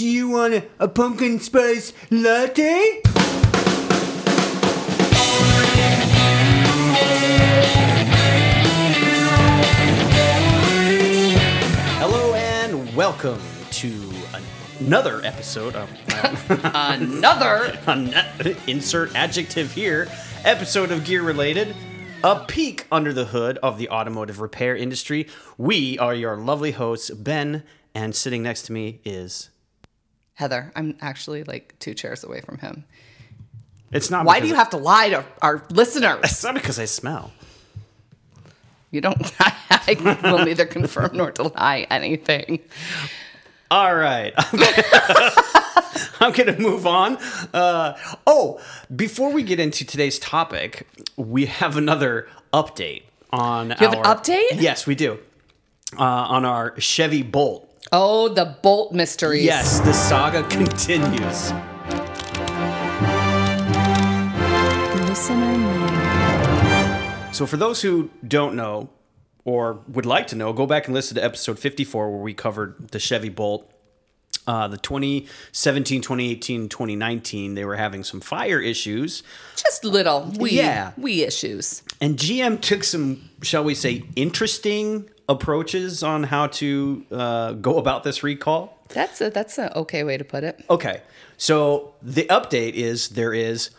Do you want a, a pumpkin spice latte? Hello and welcome to another episode of Another. an- insert adjective here episode of Gear Related, a peek under the hood of the automotive repair industry. We are your lovely hosts, Ben, and sitting next to me is. Heather, I'm actually like two chairs away from him. It's not. Why do you I- have to lie to our listeners? It's not because I smell. You don't. I will neither confirm nor deny anything. All right. I'm going to move on. Uh, oh, before we get into today's topic, we have another update on You have an update? Yes, we do. Uh, on our Chevy Bolt. Oh, the bolt mysteries. Yes, the saga continues. Listener mail. So, for those who don't know or would like to know, go back and listen to episode 54 where we covered the Chevy Bolt. Uh, the 2017, 2018, 2019, they were having some fire issues. Just little wee, Yeah. wee issues. And GM took some, shall we say, interesting approaches on how to uh, go about this recall. That's a that's an okay way to put it. Okay, so the update is there is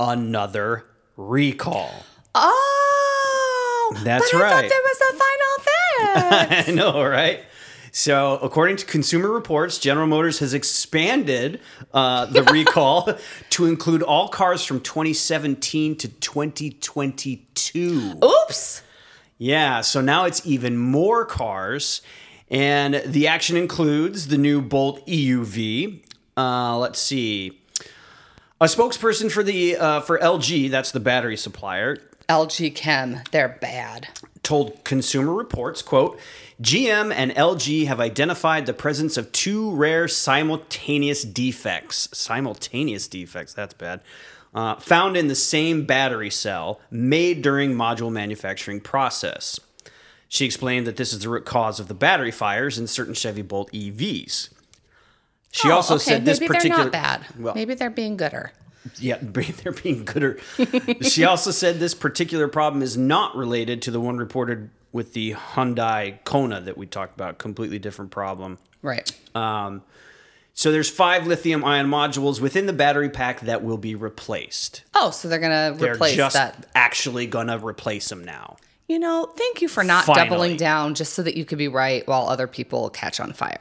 another recall. Oh, That's but I right. thought there was a final fix. I know, right? So, according to Consumer Reports, General Motors has expanded uh, the recall to include all cars from 2017 to 2022. Oops. Yeah, so now it's even more cars, and the action includes the new Bolt EUV. Uh, let's see, a spokesperson for the uh, for LG, that's the battery supplier, LG Chem, they're bad. told Consumer Reports, quote, GM and LG have identified the presence of two rare simultaneous defects. Simultaneous defects, that's bad. Uh, found in the same battery cell made during module manufacturing process. She explained that this is the root cause of the battery fires in certain Chevy Bolt EVs. She Oh, also okay, said this maybe particular they're not bad. Well, maybe they're being gooder. yeah, they're being gooder. she also said this particular problem is not related to the one reported with the Hyundai Kona that we talked about. Completely different problem. Right. Um, so there's five lithium ion modules within the battery pack that will be replaced. Oh, so they're gonna They're replace just that. actually gonna replace them now. You know, thank you for not Finally. doubling down just so that you could be right while other people catch on fire.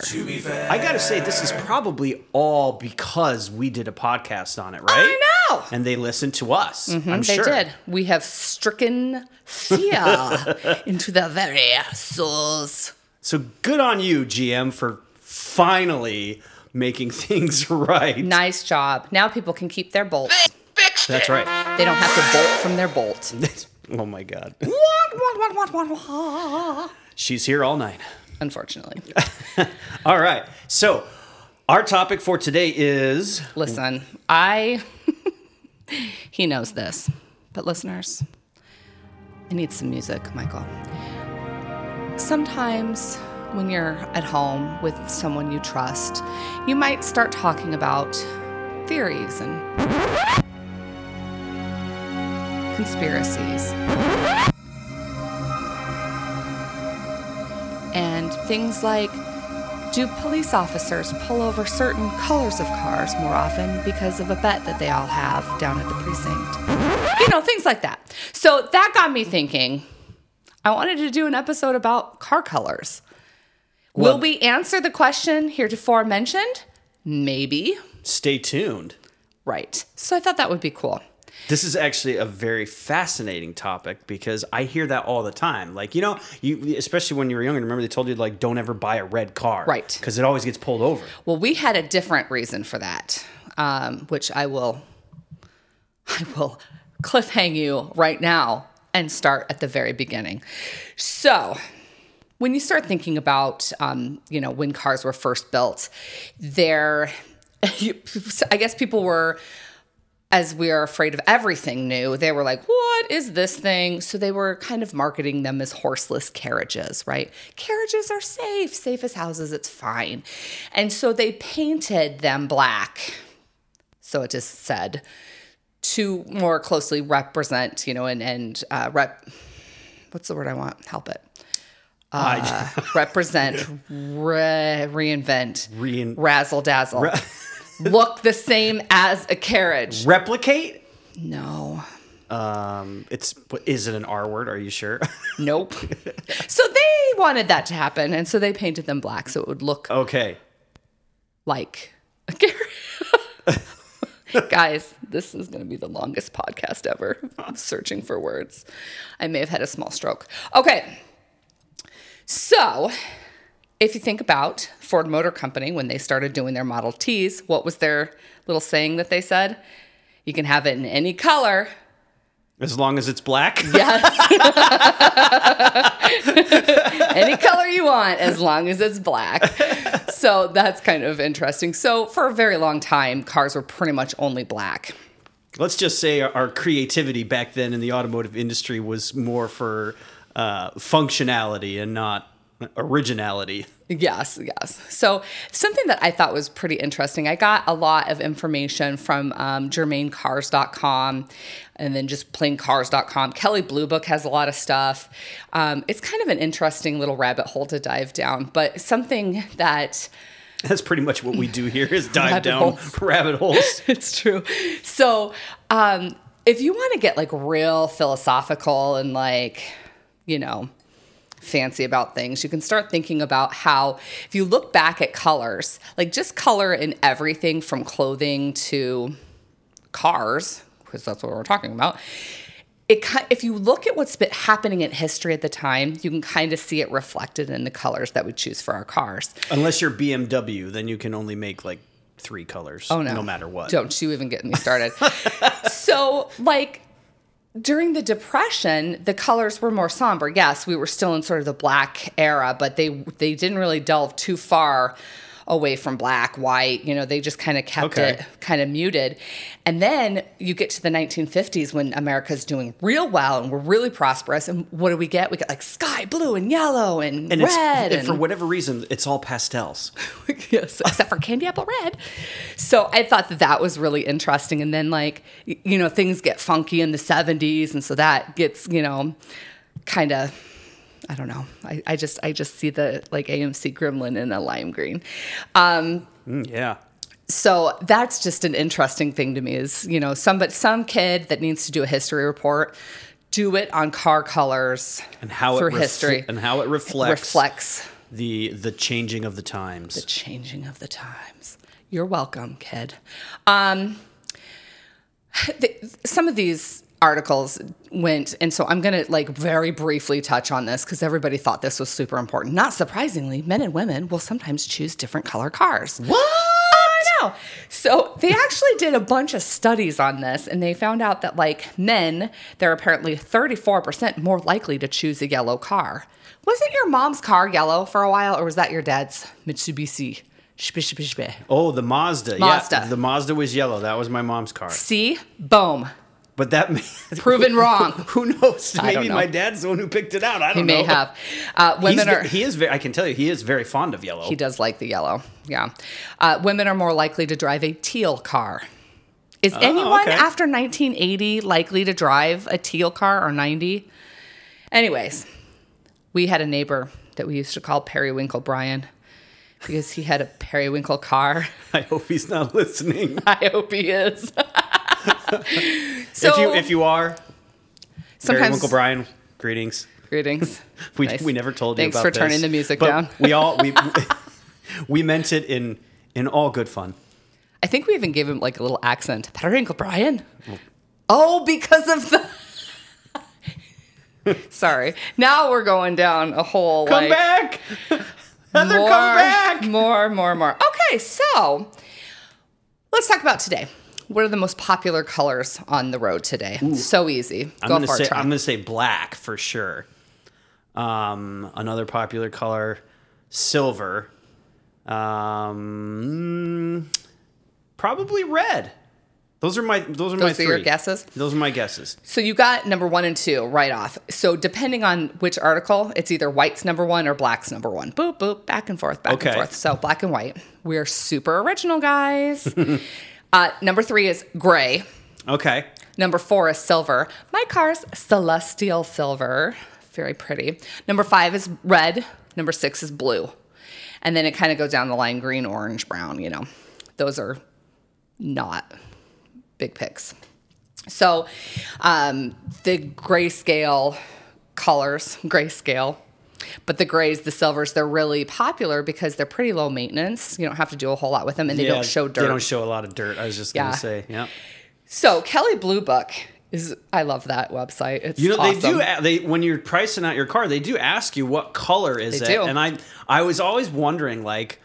I gotta say, this is probably all because we did a podcast on it, right? I know. And they listened to us. I'm Mm-hmm, they sure. did. We have stricken fear into their very souls. So good on you, GM, for finally making things right. Nice job. Now people can keep their bolts. That's right. They don't have to bolt from their bolt. oh my God. She's here all night. Unfortunately. All right. So, our topic for today is Listen, I. he knows this. But listeners, I need some music, Michael. Sometimes when you're at home with someone you trust, you might start talking about theories and conspiracies. And things like do police officers pull over certain colors of cars more often because of a bet that they all have down at the precinct? You know, things like that. So that got me thinking. I wanted to do an episode about car colors. Will Well- we answer the question heretofore mentioned? Maybe. stay tuned. Right. So I thought that would be cool. This is actually a very fascinating topic because I hear that all the time. Like, you know, you especially when you were younger, remember they told you like don't ever buy a red car. Right. Because it always gets pulled over. Well, we had a different reason for that, um, which I will, I will cliffhang you right now and start at the very beginning. So, when you start thinking about, um, you know, when cars were first built, there, I guess people were as we are afraid of everything new, they were like, what is this thing? So they were kind of marketing them as horseless carriages, right? Carriages are safe, safe as houses, it's fine. And so they painted them black, so it is said, to more closely represent, you know, and, and uh, rep, what's the word I want? Help it. Uh, represent, re- reinvent, Rein- razzle dazzle. Look the same as a carriage. Replicate? No. Um, it's is it an R word? Are you sure? Nope. so they wanted that to happen, and so they painted them black so it would look okay. like a carriage. Guys, this is going to be the longest podcast ever. I'm searching for words. I may have had a small stroke. Okay. So, if you think about Ford Motor Company when they started doing their Model Ts, what was their little saying that they said? You can have it in any color. As long as it's black. Yes. any color you want as long as it's black. So that's kind of interesting. So for a very long time, cars were pretty much only black. Let's just say our, creativity back then in the automotive industry was more for uh, functionality and not originality. Yes, yes. So something that I thought was pretty interesting. I got a lot of information from um, GermainCars.com and then just plaincars.com. Kelley Blue Book has a lot of stuff. Um, it's kind of an interesting little rabbit hole to dive down, but something that That's pretty much what we do here is dive Rabbit down holes. rabbit holes. it's true. So, um, if you want to get like real philosophical and like, you know, fancy about things, you can start thinking about how, if you look back at colors, like just color in everything from clothing to cars, because that's what we're talking about. It, if you look at what's been happening in history at the time, you can kind of see it reflected in the colors that we choose for our cars. Unless you're BMW, then you can only make like three colors. Oh no. No matter what. Don't you even get me started. so like during the depression, the colors were more somber. Yes, we were still in sort of the black era, but they they didn't really delve too far away from black, white, you know, they just kind of kept Okay. it kind of muted. And then you get to the 1950s when America's doing real well and we're really prosperous. And what do we get? We get like sky blue and yellow and, And, it's, red. and for whatever reason, it's all pastels. yes, except for candy apple red. So I thought that that was really interesting. And then like you know things get funky in the '70s, and so that gets you know kind of I don't know. I, I just I just see the like AMC Gremlin in a lime green. Um, Mm, yeah. so that's just an interesting thing to me is you know some but some kid that needs to do a history report do it on car colors And how for it refl- history and how it reflects, reflects the the changing of the times. the changing of the times. You're welcome, kid. Um, th- some of these articles went, and so I'm going to like very briefly touch on this because everybody thought this was super important. Not surprisingly, men and women will sometimes choose different color cars. What? I know. So they actually did a bunch of studies on this, and they found out that like men, they're apparently 34% more likely to choose a yellow car. Wasn't your mom's car yellow for a while, or was that your dad's Mitsubishi? Oh, the Mazda. Mazda. Yeah, the Mazda was yellow. That was my mom's car. See, boom, But that may, proven wrong. who knows? Maybe know. my dad's the one who picked it out. I don't know. He may have. Uh, women ve- are. he is very. I can tell you, he is very fond of yellow. He does like the yellow. Yeah. Uh, women are more likely to drive a teal car. Is anyone okay. after 1980 likely to drive a teal car or 90? Anyways, we had a neighbor that we used to call Periwinkle Brian because he had a periwinkle car. I hope he's not listening. I hope he is. so if you if you are, sometimes Uncle Brian, greetings. greetings. We, Nice. we never told you Thanks about for this. turning the music But down. we all we we meant it in in all good fun. I think we even gave him like a little accent. Better Uncle Brian. Oh. oh, because of the. Sorry. Now we're going down a whole Come like back, Heather. more, come back. more, more, more. Okay, so let's talk about today. What are the most popular colors on the road today? So easy. I'm Go gonna for say it. Try. I'm gonna say black for sure. Um, another popular color, silver. Um, probably red. Those are my those are my Those are three. your guesses? Those are my guesses. So you got number one and two right off. So depending on which article, it's either white's number one or black's number one. Boop, boop, back and forth, back Okay. and forth. So black and white. We're super original, guys. uh, number three is gray. Okay. Number four is silver. My car's celestial silver. Very pretty. Number five is red. Number six is blue. And then it kind of goes down the line green, orange, brown, you know. Those are not big picks. So um, the grayscale colors, grayscale, but the grays, the silvers, they're really popular because they're pretty low maintenance. You don't have to do a whole lot with them and they Yeah, don't show dirt. They don't show a lot of dirt. I was just gonna say, yeah. So Kelley Blue Book is I love that website. It's You know, they awesome. do. They when you're pricing out your car, they do ask you what color is They it, do. and I I was always wondering like,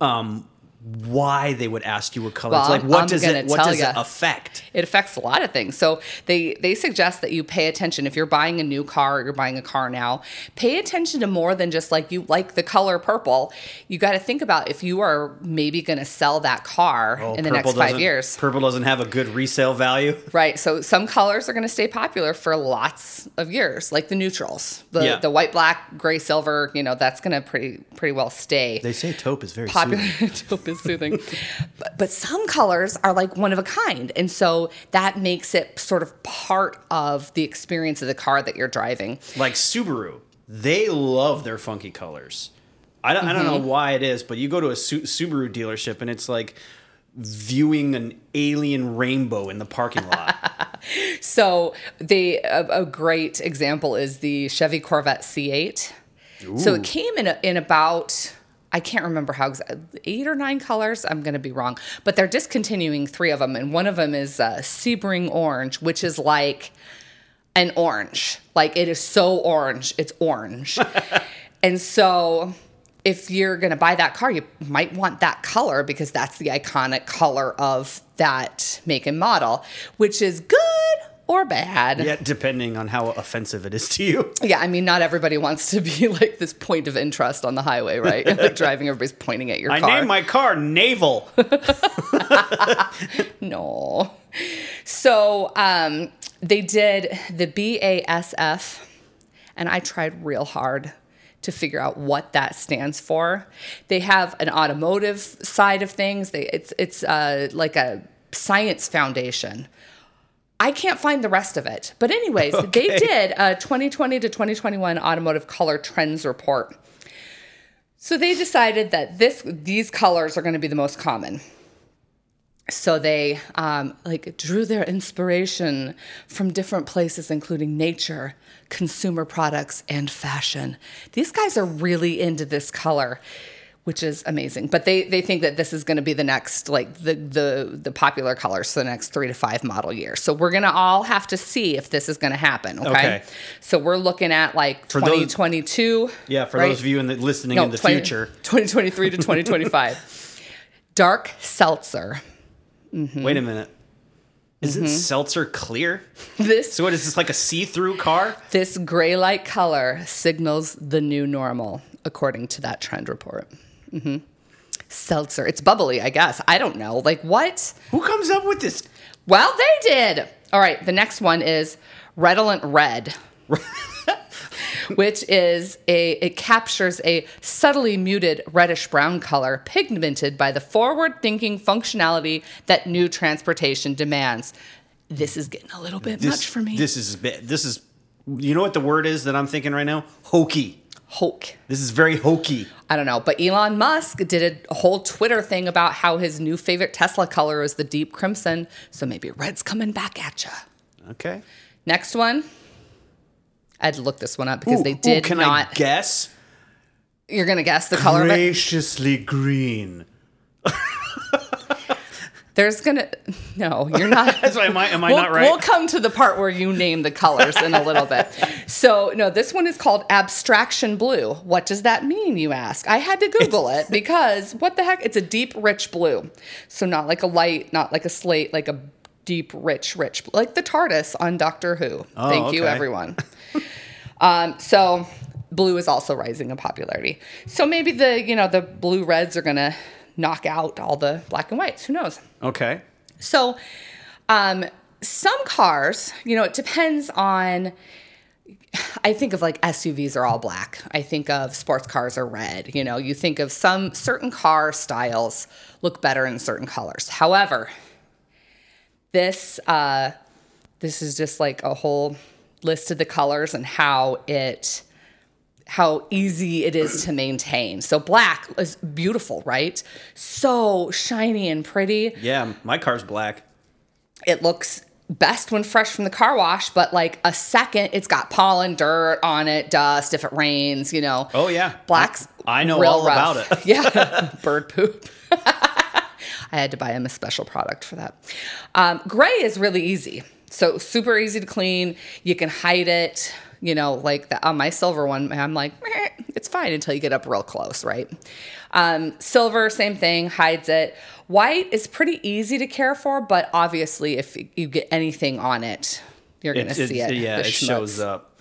um, why they would ask you what color. it's like what I'm does it what does it affect? It affects a lot of things. So they they suggest that you pay attention if you're buying a new car or you're buying a car now. Pay attention to more than just like you like the color purple. You got to think about if you are maybe going to sell that car Well, in the next five years. Purple doesn't have a good resale value. Right. So some colors are going to stay popular for lots of years, like the neutrals, the Yeah. the white, black, gray, silver. You know, that's going to pretty pretty well stay. They say taupe is very popular taupe is soothing but, but some colors are like one of a kind and so that makes it sort of part of the experience of the car that you're driving Like Subaru, they love their funky colors. I don't, I don't know Mm-hmm. why it is, but you go to a Su- Subaru dealership and it's like viewing an alien rainbow in the parking lot. so the a, a great example is the chevy corvette c8 so it came in a, in about I can't remember how eight or nine colors. I'm going to be wrong, but they're discontinuing three of them, and one of them is uh, Sebring orange, which is like an orange. Like it is so orange, it's orange. and so if you're going to buy that car, you might want that color because that's the iconic color of that make and model, which is good or bad. yeah, depending on how offensive it is to you. Yeah, I mean, not everybody wants to be like this point of interest on the highway, right? like driving, everybody's pointing at your I car. I named my car Naval. No. So um, they did the BASF, and I tried real hard to figure out what that stands for. They have an automotive side of things. They it's it's uh, like a science foundation. I can't find the rest of it. But anyways, they did a 2020 to 2021 automotive color trends report. So they decided that this these colors are going to be the most common so they um, like drew their inspiration from different places including nature consumer products and fashion these guys are really into this color which is amazing but they they think that this is going to be the next like the the the popular colors for the next three to five model years so we're going to all have to see if this is going to happen okay? Okay. so we're looking at like For those- 2022 Yeah, for right? those of you in the, listening No, in the 20 future. 2023 to 2025 dark seltzer mm-hmm. Wait a minute. Isn't mm-hmm. seltzer clear? this So what is this like a see-through car? This gray light color signals the new normal, according to that trend report. Hmm Seltzer. It's bubbly, I guess. I don't know. Like what? Who comes up with this? Well, they did. All right. The next one is redolent red. which is a it captures a subtly muted reddish brown color pigmented by the forward-thinking functionality that new transportation demands. This is getting a little bit This, much for me. This is a bit. This is. You know what the word is that I'm thinking right now? Hokey. Hulk. This is very hokey. I don't know, but Elon Musk did a whole Twitter thing about how his new favorite Tesla color is the deep crimson. So maybe red's coming back at you. Okay. Next one. I had to look this one up because Ooh, they ooh, did can not. I guess? You're gonna guess the color of it. Graciously green. There's gonna no, you're not. That's why am I am I we'll, not right? We'll come to the part where you name the colors in a little bit. So, no, this one is called abstraction blue. What does that mean, you ask? I had to Google it because what the heck? It's a deep, rich blue. So, not like a light, not like a slate, like a deep, rich, rich, like the TARDIS on Doctor Who. Thank you, everyone. um, so, blue is also rising in popularity. So, maybe the, you know, the blue reds are going to knock out all the black and whites. Who knows? Okay. So, um, some cars, you know, it depends on. I think of like SUVs are all black. I think of sports cars are red. You know, you think of some certain car styles look better in certain colors. However, this uh, this is just like a whole list of the colors and how it how easy it is to maintain. So black is beautiful, right? So shiny and pretty. Yeah, my car's black. It looks best when fresh from the car wash, but like a second, it's got pollen, dirt on it, dust if it rains, you know. Oh, yeah. Black's I- I know all rough. about it. yeah, bird poop. I had to buy him a special product for that. Um, gray is really easy. So super easy to clean. You can hide it. You know, like the, on my silver one, I'm like, it's fine until you get up real close, right? Um, silver, same thing, hides it. White is pretty easy to care for, but obviously, if you get anything on it, you're going to see it-. Yeah, it shows up.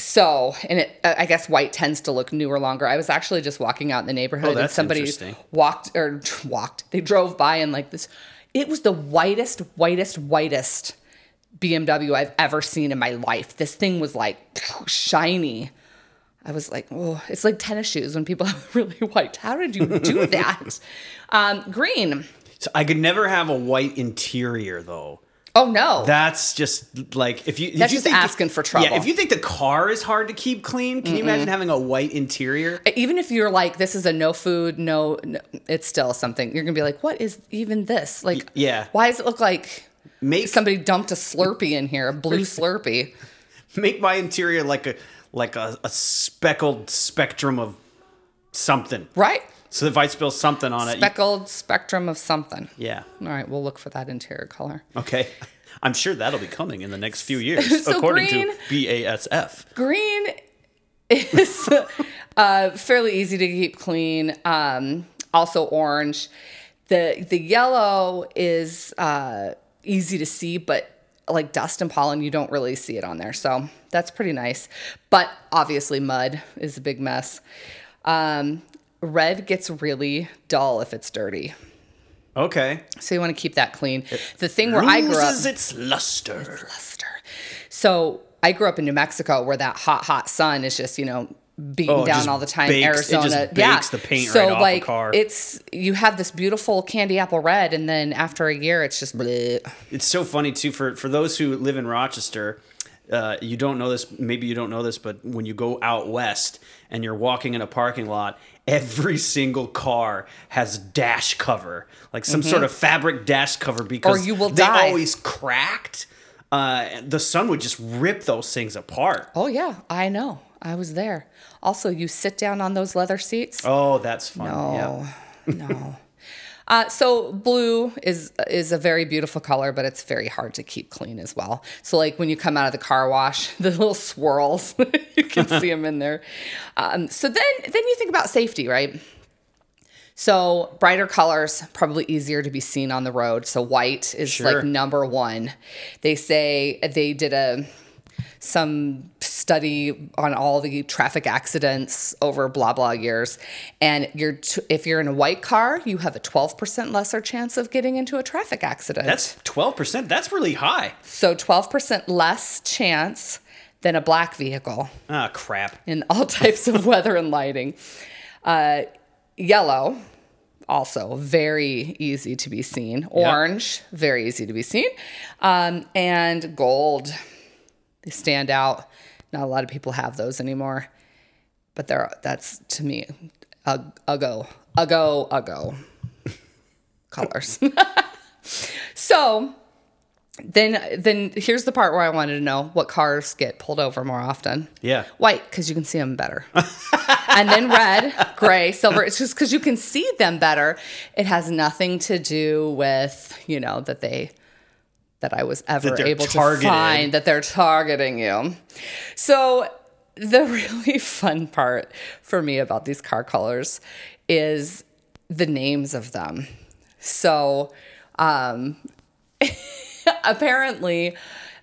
So, and it, I guess white tends to look newer longer. I was actually just walking out in the neighborhood Oh, and somebody walked or walked. They drove by and like this. It was the whitest, whitest, whitest BMW I've ever seen in my life. This thing was like shiny. I was like, oh, it's like tennis shoes when people have really white. How did you do that? um, green. So I could never have a white interior though. Oh no. That's just like if you if That's you just think asking for trouble. Yeah, if you think the car is hard to keep clean, can you imagine having a white interior? even if you're like this is a no food no, no it's still something you're gonna be like what is even this like yeah. why does it look like Make somebody dumped a slurpee in here a blue slurpee. Make my interior like a like a, a speckled spectrum of something. right. So if I spill something on it, you- speckled spectrum of something. Yeah, all right we'll look for that interior color. Okay. I'm sure that'll be coming in the next few years, So according green- to BASF. green is uh, fairly easy to keep clean. Um, also orange. The the yellow is uh, easy to see but like dust and pollen you don't really see it on there so that's pretty nice but obviously mud is a big mess um, red gets really dull if it's dirty Okay. so you want to keep that clean the thing where i grew up Loses its luster. luster. So I grew up in New Mexico where that hot, hot sun is just, you know, beating Oh, down all the time. bakes- it Arizona. just yeah. bakes the paint so right like car. it's you have this beautiful candy apple red and then after a year it's just bleh. It's so funny too for for those who live in Rochester. Uh, you don't know this, maybe you don't know this, but when you go out west and you're walking in a parking lot, every single car has dash cover, like some sort of fabric dash cover, because Mm-hmm. Or you will they die. always cracked. Uh, the sun would just rip those things apart. Oh yeah, I know. I was there. Also, you sit down on those leather seats. Oh, that's fun. No, Yeah. no. Uh, so blue is is a very beautiful color, but it's very hard to keep clean as well. So like when you come out of the car wash, the little swirls you can see them in there. Um, so then then you think about safety, right? So brighter colors probably easier to be seen on the road. So white is Sure. like number one. They say they did a some study on all the traffic accidents over blah blah years. And you're t- if you're in a white car you have a 12% lesser chance of getting into a traffic accident. That's 12%. That's really high. so 12% less chance than a black vehicle. Ah, crap. in all types of weather and lighting. Uh, yellow also very easy to be seen. Orange very easy to be seen. Um, and gold they stand out not a lot of people have those anymore but they're that's to me a, a go a go a go. Colors. So then then here's the part where i wanted to know what cars get pulled over more often. Yeah. white because you can see them better. And then red gray silver it's just because you can see them better. It has nothing to do with you know that they that i was ever able targeted. to find that they're targeting you so the really fun part for me about these car colors is the names of them so um apparently,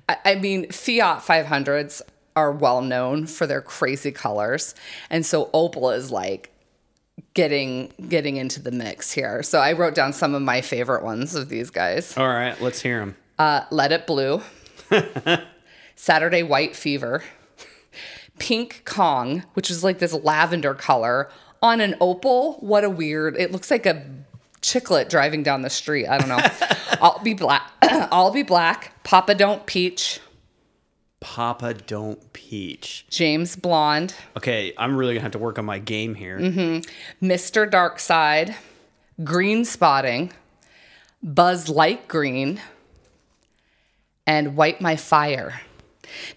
I, I mean, Fiat 500s are well known for their crazy colors. And so Opel is like getting getting into the mix here. So I wrote down some of my favorite ones of these guys. All right, let's hear them. Uh, Let It Blue, Saturday White Fever, Pink Kong, which is like this lavender color on an Opel. What a weird! It looks like a chiclet driving down the street. I don't know. I'll be black. I'll be black. Papa Don't Peach. Papa Don't Peach. James Blonde. Okay, I'm really gonna have to work on my game here. Mr. Dark Side, Green Spotting, Buzz Light Green, and Wipe My Fire.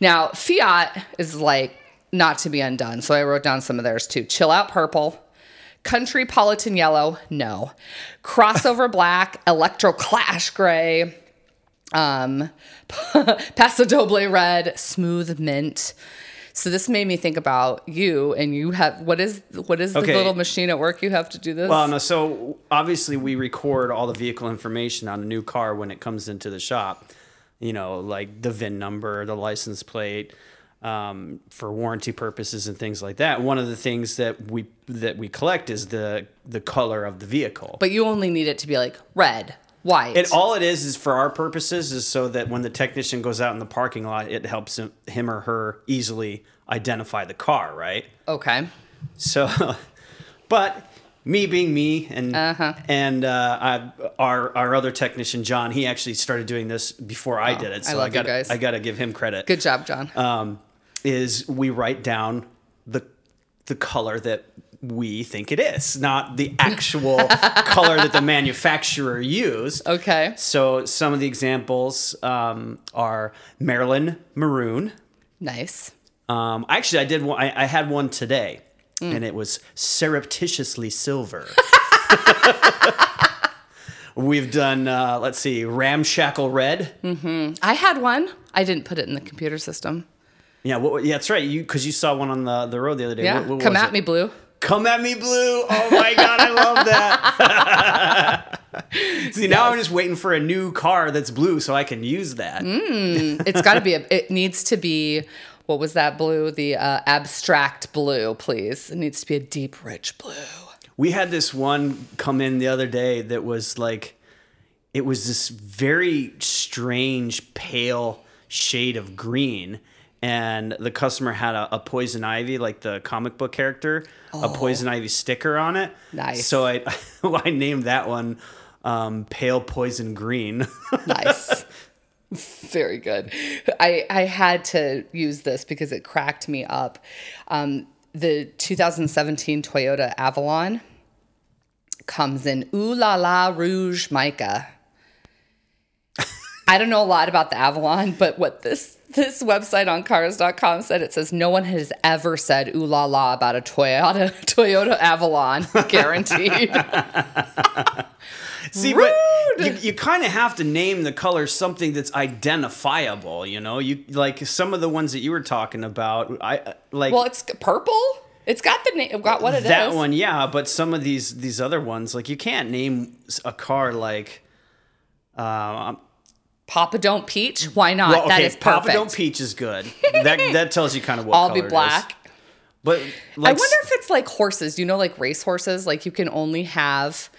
Now, Fiat is like not to be undone, so I wrote down some of theirs too. Chill Out Purple, Country Politan Yellow, no. Crossover Black, Electro Clash Gray, um, Paso Doble Red, Smooth Mint. So this made me think about you, and you have what is what is the little machine at work you have to do this? Well, no, so obviously we record all the vehicle information on a new car when it comes into the shop. You know, like the VIN number, the license plate, um, for warranty purposes and things like that. One of the things that we that we collect is the the color of the vehicle. But you only need it to be like red, white. It all it is is for our purposes is so that when the technician goes out in the parking lot, it helps him, him or her easily identify the car, right? okay. So, but me being me and Uh-huh. and uh, I, our our other technician John, he actually started doing this before I did it. I So love you got. I got to give him credit. Good job, John. Um, is we write down the the color that we think it is, not the actual color that the manufacturer used. okay. So some of the examples um, are Maryland maroon. Nice. Um, actually, I did. One, I, I had one today, Mm. and it was surreptitiously silver. We've done. Uh, let's see, ramshackle red. I had one. I didn't put it in the computer system. Yeah, what, yeah, that's right. You because you saw one on the, the road the other day. Yeah. What- what Come at it? me, blue. Come at me, blue. Oh my god, I love that. See, now I'm just waiting for a new car that's blue so I can use that. It's got to be. A, it needs to be. What was that blue? The uh, abstract blue, please. It needs to be a deep, rich blue. We had this one come in the other day that was like, it was this very strange pale shade of green. And the customer had a, a poison ivy, like the comic book character, a poison ivy sticker on it. Nice. So I, I named that one um, pale poison green. Nice. Very good. I, I had to use this because it cracked me up. Um, the 2017 Toyota Avalon comes in Ooh La La Rouge Mica. I don't know a lot about the Avalon, but what this this website on cars.com said it says no one has ever said ooh la la about a Toyota Toyota Avalon guaranteed. See, but you, you kind of have to name the color something that's identifiable. You know, you like some of the ones that you were talking about. I uh, like well, it's purple. It's got the name, got what it is. that one, yeah. But some of these these other ones, like you can't name a car like. Uh, Papa Don't Peach. Why not? well, okay, that is perfect. Papa Don't Peach is good. that that tells you kind of what I'll be is. black. But I wonder if it's like horses. You know, like race horses. Like you can only have,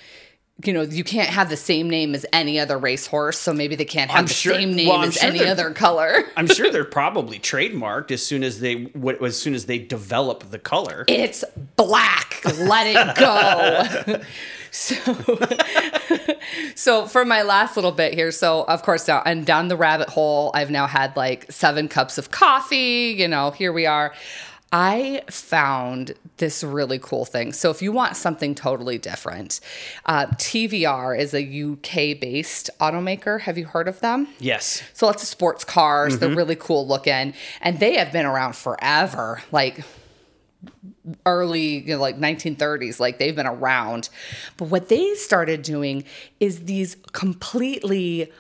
you know, you can't have the same name as any other racehorse. So maybe they can't have I'm the sure- same name well, as sure any other color. I'm sure they're probably trademarked as soon as they as soon as they develop the color. It's black. Let it go. so, so for my last little bit here, so of course now and down the rabbit hole, I've now had like seven cups of coffee. You know, here we are. I found this really cool thing. So if you want something totally different, uh, TVR is a UK based automaker. Have you heard of them? Yes. So lots of sports cars. They're really cool looking, and they have been around forever. Like early, you know, like 1930s. Like they've been around. But what they started doing is these completely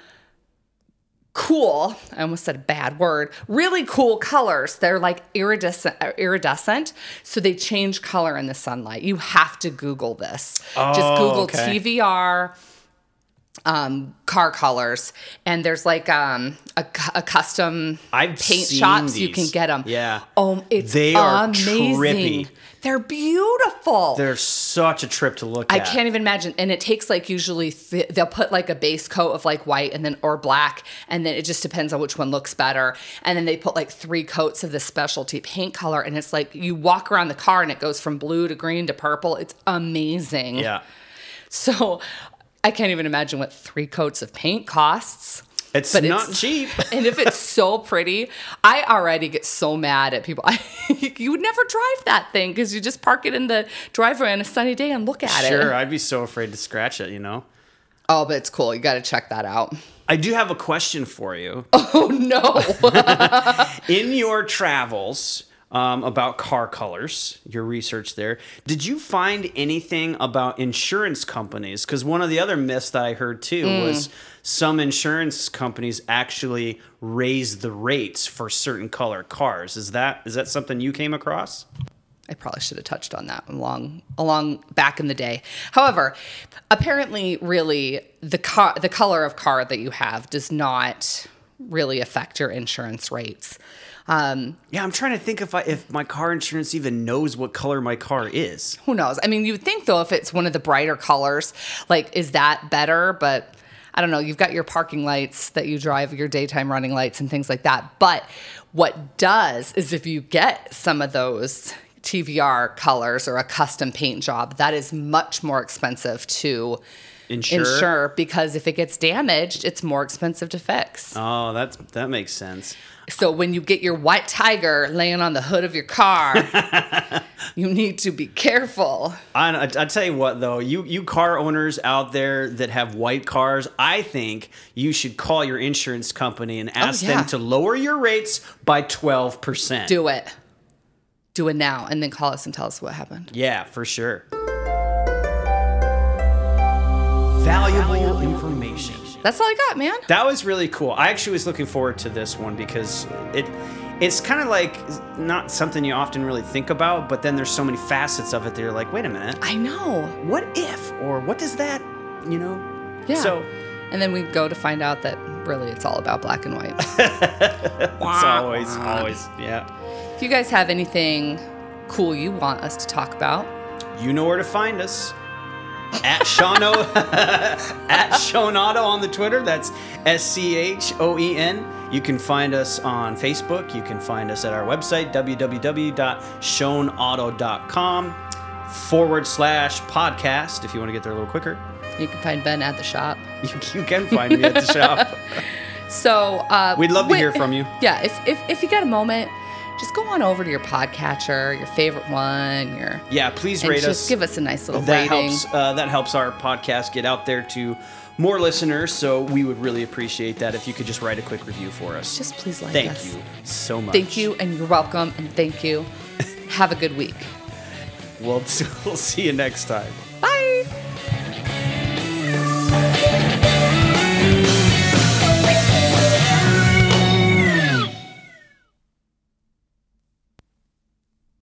cool i almost said a bad word really cool colors. They're like iridescent uh, iridescent. So they change color in the sunlight. You have to google this. Just Oh, google okay. tvr um, car colors, and there's like um, a, a custom I've paint shops you can get them. Yeah. Oh, it's They are amazing. trippy. They're beautiful. They're such a trip to look I at. I can't even imagine. And it takes like usually th- they'll put like a base coat of like white and then or black, and then it just depends on which one looks better. And then they put like three coats of this specialty paint color, and it's like you walk around the car and it goes from blue to green to purple. It's amazing. Yeah. So I can't even imagine what three coats of paint costs. It's But not it's- cheap. And if it's so pretty, I already get so mad at people. you would never drive that thing because you just park it in the driveway on a sunny day and look at Sure, it. Sure, I'd be so afraid to scratch it, you know? Oh, but it's cool. You got to check that out. I do have a question for you. Oh no. In your travels um, about car colors, your research there, did you find anything about insurance companies? Because one of the other myths that I heard too Mm. was some insurance companies actually raise the rates for certain color cars. Is that is that something you came across? I probably should have touched on that along along back in the day. However, apparently really the car the color of car that you have does not really affect your insurance rates. Um, Yeah, I'm trying to think if I, if my car insurance even knows what color my car is. who knows? I mean, you would think though if it's one of the brighter colors, like is that better? But I don't know. You've got your parking lights that you drive, your daytime running lights and things like that. But what does is if you get some of those TVR colors or a custom paint job, that is much more expensive to Insure? insure because if it gets damaged, it's more expensive to fix. Oh, that's that makes sense. So when you get your white tiger laying on the hood of your car, you need to be careful. I, I, tell you what, though, you you car owners out there that have white cars, I think you should call your insurance company and oh, ask Oh, yeah. them to lower your rates by twelve percent. Do it. Do it now and then call us and tell us what happened. Yeah, for sure. Valuable information. That's all I got, man. That was really cool. I actually was looking forward to this one because it it's kind of like not something you often really think about, but then there's so many facets of it that you're like, wait a minute, I know. what if or what does that, you know? Yeah. So and then we go to find out that really it's all about black and white. it's always, always, yeah. if you guys have anything cool you want us to talk about, You know where to find us. At Shano at SchoenAuto on the Twitter. That's S C H O E N. You can find us on Facebook. You can find us at our website, www.schoenauto.com forward slash podcast if you want to get there a little quicker. you can find Ben at the shop. You, you can find me at the shop. So uh, We'd love to wi- hear from you. Yeah, if, if if you got a moment, just go on over to your podcatcher, your favorite one, your Yeah, please rate just us. give us a nice little that rating. helps uh, that helps our podcast get out there to more listeners so we would really appreciate that if you could just write a quick review for us Just please like thank us. Thank you so much Thank you, and you're welcome, and thank you. Have a good week. we'll, we'll see you next time Bye.